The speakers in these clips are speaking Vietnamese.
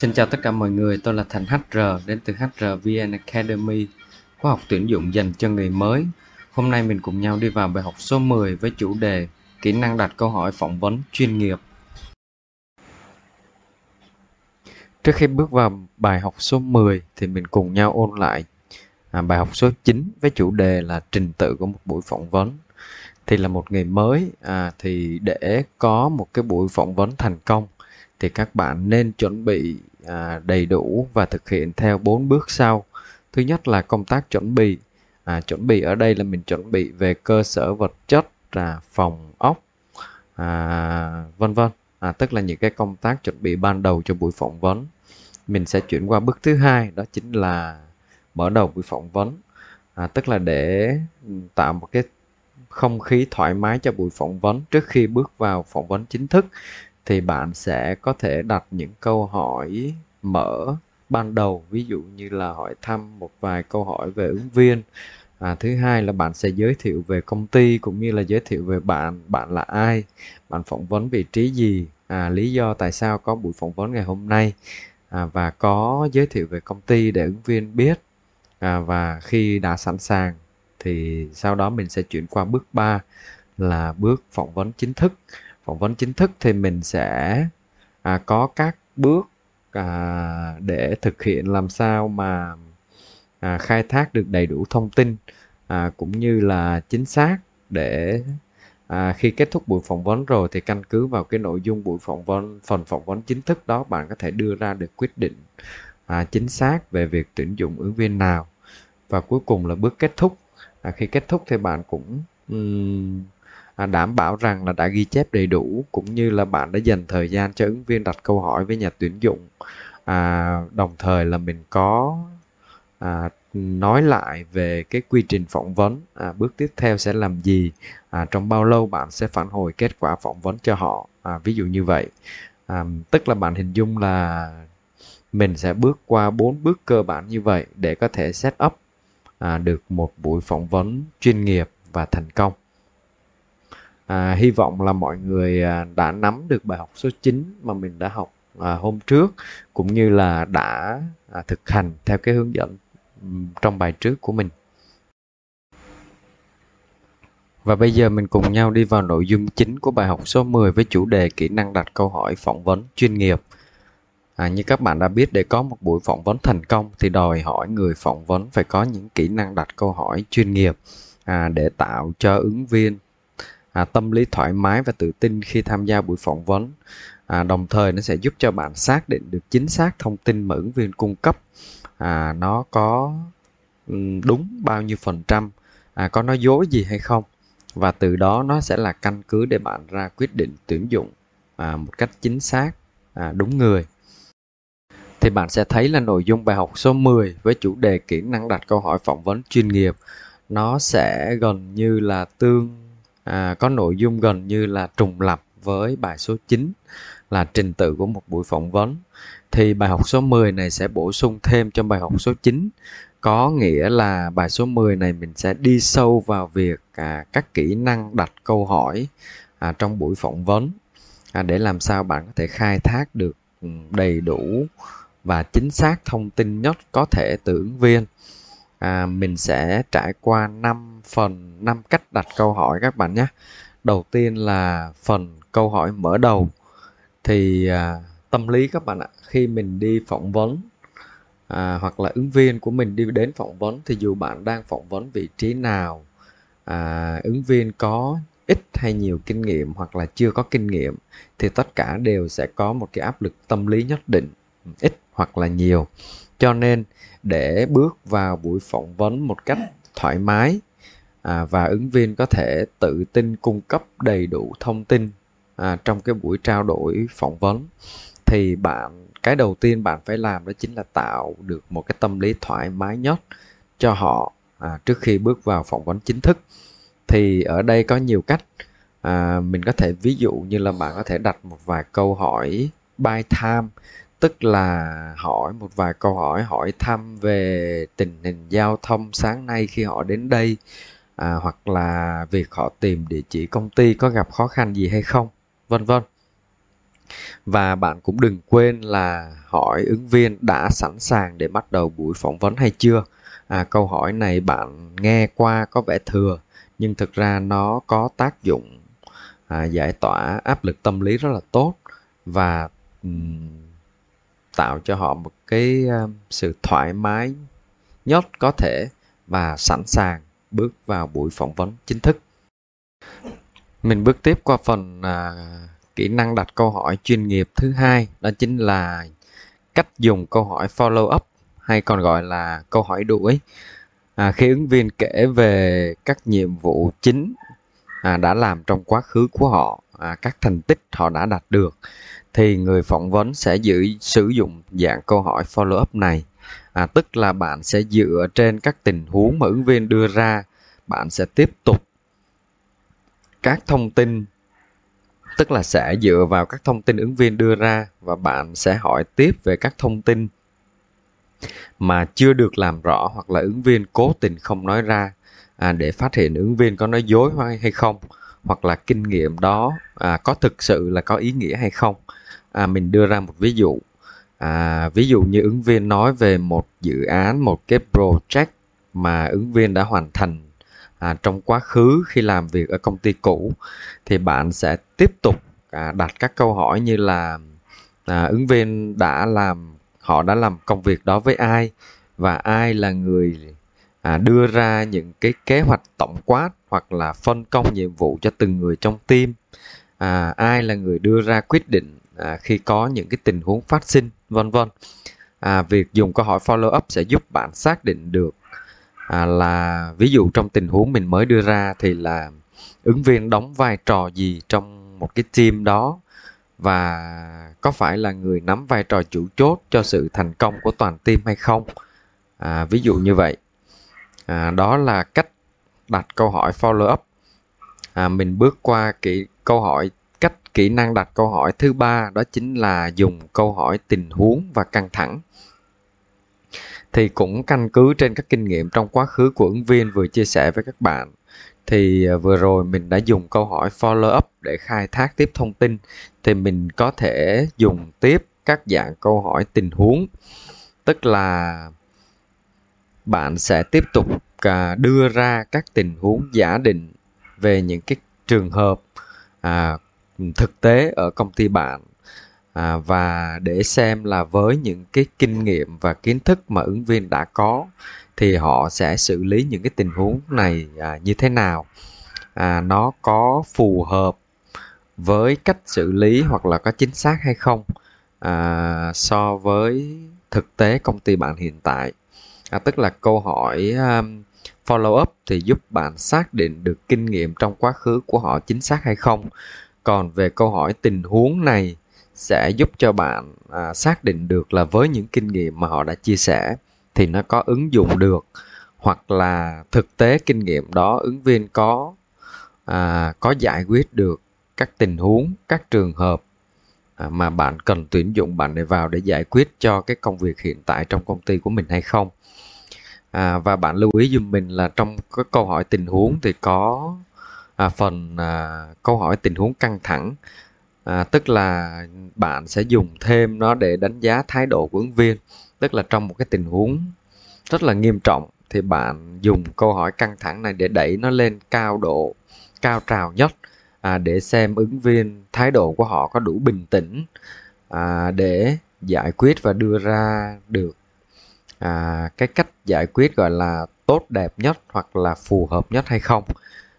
Xin chào tất cả mọi người, tôi là Thành HR đến từ HR VN Academy, khóa học tuyển dụng dành cho người mới. Hôm nay mình cùng nhau đi vào bài học số 10 với chủ đề Kỹ năng đặt câu hỏi phỏng vấn chuyên nghiệp. Trước khi bước vào bài học số 10 thì mình cùng nhau ôn lại à, bài học số 9 với chủ đề là trình tự của một buổi phỏng vấn. Thì là một người mới à, thì để có một cái buổi phỏng vấn thành công thì các bạn nên chuẩn bị à, đầy đủ và thực hiện theo bốn bước sau. Thứ nhất là công tác chuẩn bị. À, chuẩn bị ở đây là mình chuẩn bị về cơ sở vật chất là phòng ốc à, vân vân. À, tức là những cái công tác chuẩn bị ban đầu cho buổi phỏng vấn. Mình sẽ chuyển qua bước thứ hai đó chính là mở đầu buổi phỏng vấn. À, tức là để ừ, tạo một cái không khí thoải mái cho buổi phỏng vấn trước khi bước vào phỏng vấn chính thức thì bạn sẽ có thể đặt những câu hỏi mở ban đầu. Ví dụ như là hỏi thăm một vài câu hỏi về ứng viên. À, thứ hai là bạn sẽ giới thiệu về công ty cũng như là giới thiệu về bạn bạn là ai bạn phỏng vấn vị trí gì à, lý do tại sao có buổi phỏng vấn ngày hôm nay à, và có giới thiệu về công ty để ứng viên biết à, và khi đã sẵn sàng thì sau đó mình sẽ chuyển qua bước 3 là bước phỏng vấn chính thức phỏng vấn chính thức thì mình sẽ à, có các bước à, để thực hiện làm sao mà à, khai thác được đầy đủ thông tin à, cũng như là chính xác để à, khi kết thúc buổi phỏng vấn rồi thì căn cứ vào cái nội dung buổi phỏng vấn phần phỏng vấn chính thức đó bạn có thể đưa ra được quyết định à, chính xác về việc tuyển dụng ứng viên nào. Và cuối cùng là bước kết thúc. À, khi kết thúc thì bạn cũng um, đảm bảo rằng là đã ghi chép đầy đủ cũng như là bạn đã dành thời gian cho ứng viên đặt câu hỏi với nhà tuyển dụng. À, đồng thời là mình có à, nói lại về cái quy trình phỏng vấn. À, bước tiếp theo sẽ làm gì? À, trong bao lâu bạn sẽ phản hồi kết quả phỏng vấn cho họ? À, ví dụ như vậy. À, tức là bạn hình dung là mình sẽ bước qua bốn bước cơ bản như vậy để có thể set up à, được một buổi phỏng vấn chuyên nghiệp và thành công à, hy vọng là mọi người à, đã nắm được bài học số 9 mà mình đã học à, hôm trước cũng như là đã à, thực hành theo cái hướng dẫn trong bài trước của mình và bây giờ mình cùng nhau đi vào nội dung chính của bài học số 10 với chủ đề kỹ năng đặt câu hỏi phỏng vấn chuyên nghiệp. À, như các bạn đã biết để có một buổi phỏng vấn thành công thì đòi hỏi người phỏng vấn phải có những kỹ năng đặt câu hỏi chuyên nghiệp à, để tạo cho ứng viên à, tâm lý thoải mái và tự tin khi tham gia buổi phỏng vấn. À, đồng thời nó sẽ giúp cho bạn xác định được chính xác thông tin mà ứng viên cung cấp. À, nó có đúng bao nhiêu phần trăm. À, có nói dối gì hay không? Và từ đó nó sẽ là căn cứ để bạn ra quyết định tuyển dụng à, một cách chính xác à, đúng người. Thì bạn sẽ thấy là nội dung bài học số 10 với chủ đề kỹ năng đặt câu hỏi phỏng vấn chuyên nghiệp nó sẽ gần như là tương à, có nội dung gần như là trùng lập với bài số 9 là trình tự của một buổi phỏng vấn. Thì bài học số 10 này sẽ bổ sung thêm cho bài học số 9 có nghĩa là bài số 10 này mình sẽ đi sâu vào việc à, các kỹ năng đặt câu hỏi à, trong buổi phỏng vấn. À, để làm sao bạn có thể khai thác được ừ, đầy đủ và chính xác thông tin nhất có thể từ ứng viên à, mình sẽ trải qua 5 phần 5 cách đặt câu hỏi các bạn nhé. Đầu tiên là phần câu hỏi mở đầu. Thì à, tâm lý các bạn ạ khi mình đi phỏng vấn à, hoặc là ứng viên của mình đi đến phỏng vấn thì dù bạn đang phỏng vấn vị trí nào à, ứng viên có ít hay nhiều kinh nghiệm hoặc là chưa có kinh nghiệm thì tất cả đều sẽ có một cái áp lực tâm lý nhất định ít hoặc là nhiều cho nên để bước vào buổi phỏng vấn một cách thoải mái à, và ứng viên có thể tự tin cung cấp đầy đủ thông tin à, trong cái buổi trao đổi phỏng vấn thì bạn cái đầu tiên bạn phải làm đó chính là tạo được một cái tâm lý thoải mái nhất cho họ à, trước khi bước vào phỏng vấn chính thức. Thì ở đây có nhiều cách à, mình có thể ví dụ như là bạn có thể đặt một vài câu hỏi by time tức là hỏi một vài câu hỏi hỏi thăm về tình hình giao thông sáng nay khi họ đến đây à, hoặc là việc họ tìm địa chỉ công ty có gặp khó khăn gì hay không vân vân. Và bạn cũng đừng quên là hỏi ứng viên đã sẵn sàng để bắt đầu buổi phỏng vấn hay chưa? À, câu hỏi này bạn nghe qua có vẻ thừa nhưng thực ra nó có tác dụng à, giải tỏa áp lực tâm lý rất là tốt. Và um, tạo cho họ một cái ờ, sự thoải mái nhất có thể và sẵn sàng bước vào buổi phỏng vấn chính thức. Mình bước tiếp qua phần à, kỹ năng đặt câu hỏi chuyên nghiệp thứ hai đó chính là cách dùng câu hỏi follow up hay còn gọi là câu hỏi đuổi. À, khi ứng viên kể về các nhiệm vụ chính à, đã làm trong quá khứ của họ à, các thành tích họ đã đạt được thì người phỏng vấn sẽ giữ sử dụng dạng câu hỏi follow up này. À, tức là bạn sẽ dựa trên các tình huống mà ứng viên đưa ra bạn sẽ tiếp tục các thông tin tức là sẽ dựa vào các thông tin ứng viên đưa ra và bạn sẽ hỏi tiếp về các thông tin mà chưa được làm rõ hoặc là ứng viên cố tình không nói ra à, để phát hiện ứng viên có nói dối hay không hoặc là kinh nghiệm đó à, có thực sự là có ý nghĩa hay không? À, mình đưa ra một ví dụ. À, ví dụ như ứng viên nói về một dự án một cái project mà ứng viên đã hoàn thành à, trong quá khứ khi làm việc ở công ty cũ thì bạn sẽ tiếp tục à, đặt các câu hỏi như là à, ứng viên đã làm họ đã làm công việc đó với ai? Và ai là người à, đưa ra những cái kế hoạch tổng quát hoặc là phân công nhiệm vụ cho từng người trong team. À, ai là người đưa ra quyết định à, khi có những cái tình huống phát sinh vân vân. À, việc dùng câu hỏi follow up sẽ giúp bạn xác định được à, là ví dụ trong tình huống mình mới đưa ra thì là ứng viên đóng vai trò gì trong một cái team đó và có phải là người nắm vai trò chủ chốt cho sự thành công của toàn team hay không. À, ví dụ như vậy. À, đó là cách đặt câu hỏi follow up. À, mình bước qua kỹ câu hỏi cách kỹ năng đặt câu hỏi thứ ba đó chính là dùng câu hỏi tình huống và căng thẳng. Thì cũng căn cứ trên các kinh nghiệm trong quá khứ của ứng viên vừa chia sẻ với các bạn thì à, vừa rồi mình đã dùng câu hỏi follow up để khai thác tiếp thông tin. Thì mình có thể dùng tiếp các dạng câu hỏi tình huống tức là bạn sẽ tiếp tục à, đưa ra các tình huống giả định về những cái trường hợp à, thực tế ở công ty bạn à, và để xem là với những cái kinh nghiệm và kiến thức mà ứng viên đã có thì họ sẽ xử lý những cái tình huống này à, như thế nào. À, nó có phù hợp với cách xử lý hoặc là có chính xác hay không à, so với thực tế công ty bạn hiện tại. À, tức là câu hỏi um, follow up thì giúp bạn xác định được kinh nghiệm trong quá khứ của họ chính xác hay không. Còn về câu hỏi tình huống này sẽ giúp cho bạn à, xác định được là với những kinh nghiệm mà họ đã chia sẻ thì nó có ứng dụng được. Hoặc là thực tế kinh nghiệm đó ứng viên có à, có giải quyết được các tình huống các trường hợp à, mà bạn cần tuyển dụng bạn để vào để giải quyết cho cái công việc hiện tại trong công ty của mình hay không à, và bạn lưu ý giùm mình là trong cái câu hỏi tình huống thì có à, phần à, câu hỏi tình huống căng thẳng. À, tức là bạn sẽ dùng thêm nó để đánh giá thái độ của ứng viên. Tức là trong một cái tình huống rất là nghiêm trọng thì bạn dùng câu hỏi căng thẳng này để đẩy nó lên cao độ cao trào nhất à, để xem ứng viên thái độ của họ có đủ bình tĩnh à, để giải quyết và đưa ra được à, cái cách giải quyết gọi là tốt đẹp nhất hoặc là phù hợp nhất hay không.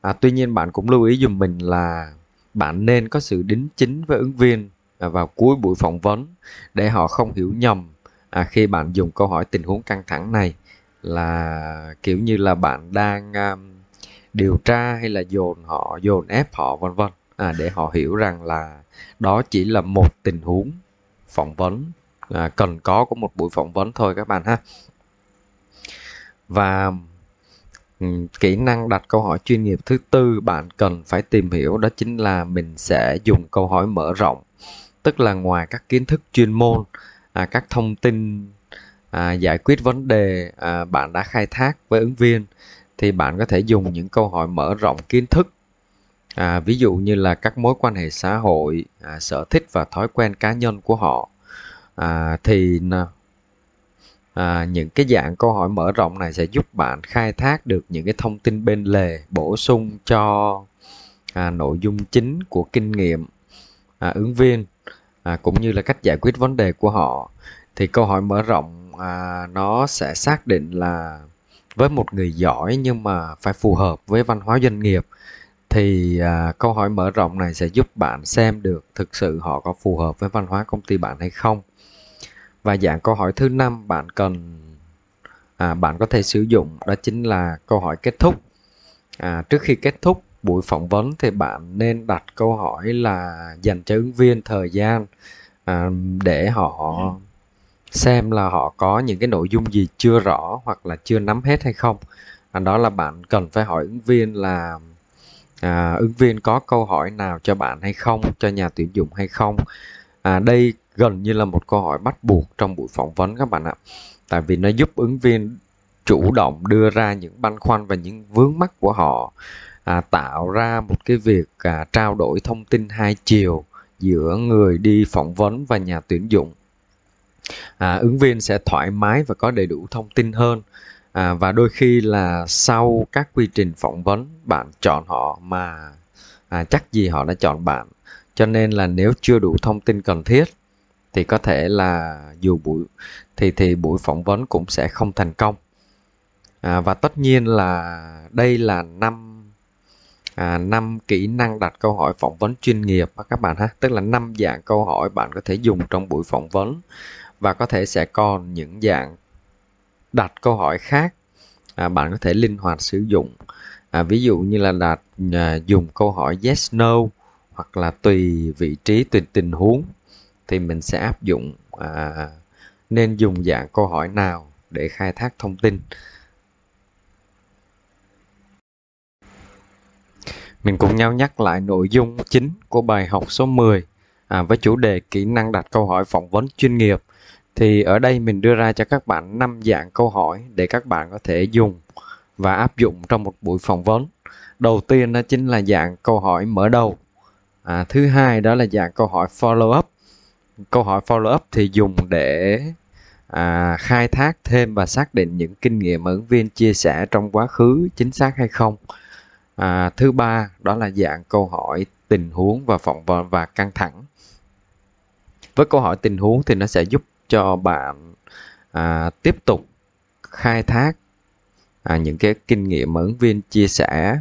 À, tuy nhiên bạn cũng lưu ý dùm mình là bạn nên có sự đính chính với ứng viên à, vào cuối buổi phỏng vấn để họ không hiểu nhầm à, khi bạn dùng câu hỏi tình huống căng thẳng này là kiểu như là bạn đang um, điều tra hay là dồn họ dồn ép họ vân vân. À, để họ hiểu rằng là đó chỉ là một tình huống phỏng vấn à, cần có của một buổi phỏng vấn thôi các bạn ha. Và ừ, kỹ năng đặt câu hỏi chuyên nghiệp thứ tư bạn cần phải tìm hiểu đó chính là mình sẽ dùng câu hỏi mở rộng tức là ngoài các kiến thức chuyên môn à, các thông tin à, giải quyết vấn đề à, bạn đã khai thác với ứng viên thì bạn có thể dùng những câu hỏi mở rộng kiến thức. À, ví dụ như là các mối quan hệ xã hội à, sở thích và thói quen cá nhân của họ à, thì à, à, những cái dạng câu hỏi mở rộng này sẽ giúp bạn khai thác được những cái thông tin bên lề bổ sung cho à, nội dung chính của kinh nghiệm à, ứng viên à, cũng như là cách giải quyết vấn đề của họ. Thì câu hỏi mở rộng à, nó sẽ xác định là với một người giỏi nhưng mà phải phù hợp với văn hóa doanh nghiệp thì à, câu hỏi mở rộng này sẽ giúp bạn xem được thực sự họ có phù hợp với văn hóa công ty bạn hay không và dạng câu hỏi thứ năm bạn cần à, bạn có thể sử dụng đó chính là câu hỏi kết thúc. À, trước khi kết thúc buổi phỏng vấn thì bạn nên đặt câu hỏi là dành cho ứng viên thời gian à, để họ xem là họ có những cái nội dung gì chưa rõ hoặc là chưa nắm hết hay không. À, đó là bạn cần phải hỏi ứng viên là à, ứng viên có câu hỏi nào cho bạn hay không cho nhà tuyển dụng hay không. À, đây gần như là một câu hỏi bắt buộc trong buổi phỏng vấn các bạn ạ. Tại vì nó giúp ứng viên chủ động đưa ra những băn khoăn và những vướng mắc của họ à, tạo ra một cái việc à, trao đổi thông tin hai chiều giữa người đi phỏng vấn và nhà tuyển dụng. À, ứng viên sẽ thoải mái và có đầy đủ thông tin hơn à, và đôi khi là sau các quy trình phỏng vấn bạn chọn họ mà à, chắc gì họ đã chọn bạn. Cho nên là nếu chưa đủ thông tin cần thiết thì có thể là dù buổi thì thì buổi phỏng vấn cũng sẽ không thành công. À, và tất nhiên là đây là năm à, năm kỹ năng đặt câu hỏi phỏng vấn chuyên nghiệp các bạn ha. Tức là năm dạng câu hỏi bạn có thể dùng trong buổi phỏng vấn và có thể sẽ còn những dạng đặt câu hỏi khác à, bạn có thể linh hoạt sử dụng. À, ví dụ như là đặt à, dùng câu hỏi yes no hoặc là tùy vị trí tùy tình huống thì mình sẽ áp dụng à, nên dùng dạng câu hỏi nào để khai thác thông tin? Mình cùng nhau nhắc lại nội dung chính của bài học số 10 à, với chủ đề kỹ năng đặt câu hỏi phỏng vấn chuyên nghiệp. Thì ở đây mình đưa ra cho các bạn năm dạng câu hỏi để các bạn có thể dùng và áp dụng trong một buổi phỏng vấn. Đầu tiên đó chính là dạng câu hỏi mở đầu. À, thứ hai đó là dạng câu hỏi follow up câu hỏi follow up thì dùng để à, khai thác thêm và xác định những kinh nghiệm ứng viên chia sẻ trong quá khứ chính xác hay không. À, thứ ba đó là dạng câu hỏi tình huống và phỏng vấn và căng thẳng. Với câu hỏi tình huống thì nó sẽ giúp cho bạn à, tiếp tục khai thác à, những cái kinh nghiệm mà ứng viên chia sẻ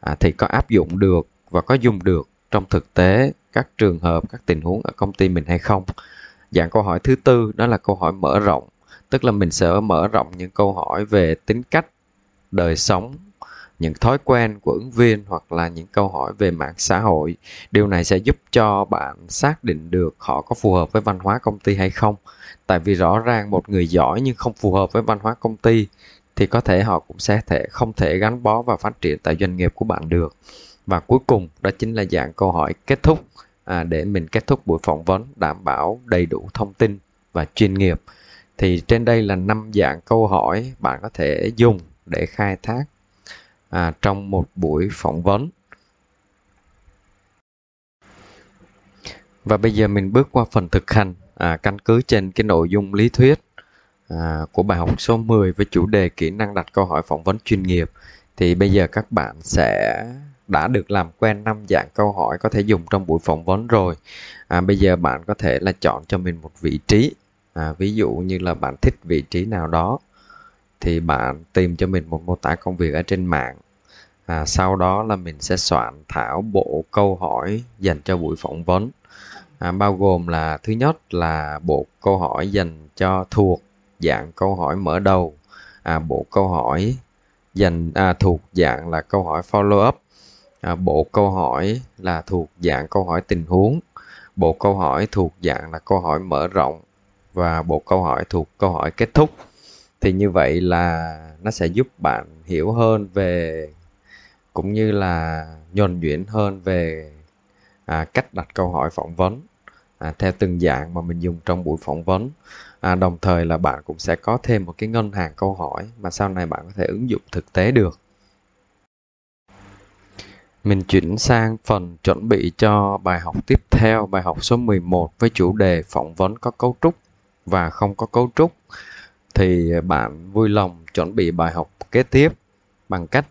à, thì có áp dụng được và có dùng được trong thực tế, các trường hợp, các tình huống ở công ty mình hay không? Dạng câu hỏi thứ tư, đó là câu hỏi mở rộng. Tức là mình sẽ mở rộng những câu hỏi về tính cách, đời sống, những thói quen của ứng viên hoặc là những câu hỏi về mạng xã hội. Điều này sẽ giúp cho bạn xác định được họ có phù hợp với văn hóa công ty hay không. Tại vì rõ ràng một người giỏi nhưng không phù hợp với văn hóa công ty, thì có thể họ cũng sẽ thể, không thể gắn bó và phát triển tại doanh nghiệp của bạn được và cuối cùng đó chính là dạng câu hỏi kết thúc à, để mình kết thúc buổi phỏng vấn đảm bảo đầy đủ thông tin và chuyên nghiệp. Thì trên đây là năm dạng câu hỏi bạn có thể dùng để khai thác à, trong một buổi phỏng vấn. Và bây giờ mình bước qua phần thực hành à, căn cứ trên cái nội dung lý thuyết à, của bài học số 10 với chủ đề kỹ năng đặt câu hỏi phỏng vấn chuyên nghiệp. Thì bây giờ các bạn sẽ đã được làm quen năm dạng câu hỏi có thể dùng trong buổi phỏng vấn rồi. À, bây giờ bạn có thể là chọn cho mình một vị trí. À, ví dụ như là bạn thích vị trí nào đó thì bạn tìm cho mình một mô tả công việc ở trên mạng. À, sau đó là mình sẽ soạn thảo bộ câu hỏi dành cho buổi phỏng vấn. À, bao gồm là thứ nhất là bộ câu hỏi dành cho thuộc dạng câu hỏi mở đầu. À, bộ câu hỏi dành à, thuộc dạng là câu hỏi follow up à, bộ câu hỏi là thuộc dạng câu hỏi tình huống. Bộ câu hỏi thuộc dạng là câu hỏi mở rộng và bộ câu hỏi thuộc câu hỏi kết thúc. Thì như vậy là nó sẽ giúp bạn hiểu hơn về cũng như là nhuần nhuyễn hơn về à, cách đặt câu hỏi phỏng vấn à, theo từng dạng mà mình dùng trong buổi phỏng vấn. À, đồng thời là bạn cũng sẽ có thêm một cái ngân hàng câu hỏi mà sau này bạn có thể ứng dụng thực tế được. Mình chuyển sang phần chuẩn bị cho bài học tiếp theo, bài học số 11 với chủ đề phỏng vấn có cấu trúc và không có cấu trúc. Thì bạn vui lòng chuẩn bị bài học kế tiếp bằng cách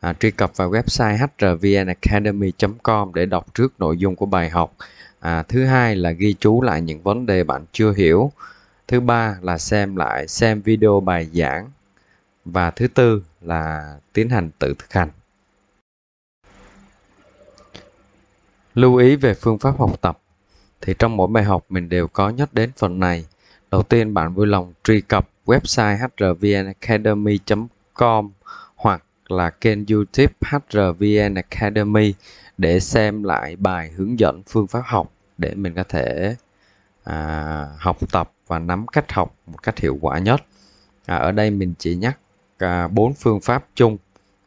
à, truy cập vào website hrvnacademy.com để đọc trước nội dung của bài học. À, thứ hai là ghi chú lại những vấn đề bạn chưa hiểu. Thứ ba là xem lại xem video bài giảng và thứ tư là tiến hành tự thực hành. Lưu ý về phương pháp học tập thì trong mỗi bài học mình đều có nhắc đến phần này. Đầu tiên bạn vui lòng truy cập website hrvnacademy.com hoặc là kênh YouTube HRVN Academy để xem lại bài hướng dẫn phương pháp học để mình có thể à, học tập và nắm cách học một cách hiệu quả nhất. À, ở đây mình chỉ nhắc à, phương pháp chung.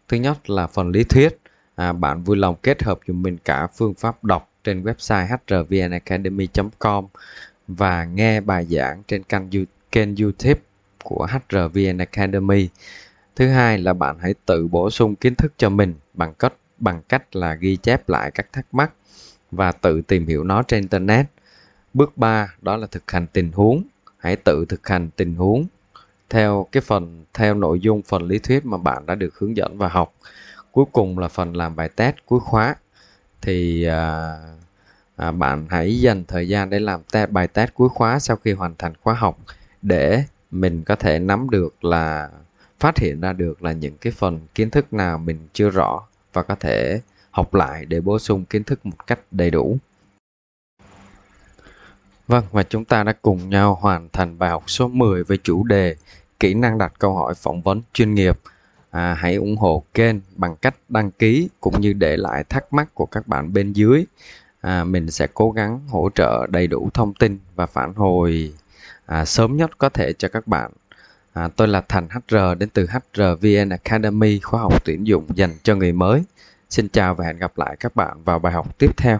Thứ nhất là phần lý thuyết. À, bạn vui lòng kết hợp dùng mình cả phương pháp đọc trên website hrvnacademy.com và nghe bài giảng trên kênh, kênh YouTube của HRVN Academy. Thứ hai là bạn hãy tự bổ sung kiến thức cho mình bằng cách bằng cách là ghi chép lại các thắc mắc và tự tìm hiểu nó trên internet. Bước 3 đó là thực hành tình huống. Hãy tự thực hành tình huống theo cái phần theo nội dung phần lý thuyết mà bạn đã được hướng dẫn và học. Cuối cùng là phần làm bài test cuối khóa. Thì à, à, bạn hãy dành thời gian để làm te bài test cuối khóa sau khi hoàn thành khóa học để mình có thể nắm được là phát hiện ra được là những cái phần kiến thức nào mình chưa rõ và có thể học lại để bổ sung kiến thức một cách đầy đủ. Vâng, và chúng ta đã cùng nhau hoàn thành bài học số 10 với chủ đề kỹ năng đặt câu hỏi phỏng vấn chuyên nghiệp. À, hãy ủng hộ kênh bằng cách đăng ký cũng như để lại thắc mắc của các bạn bên dưới. À, mình sẽ cố gắng hỗ trợ đầy đủ thông tin và phản hồi à, sớm nhất có thể cho các bạn. À, tôi là Thành HR đến từ HRVN Academy, khóa học tuyển dụng dành cho người mới. Xin chào và hẹn gặp lại các bạn vào bài học tiếp theo.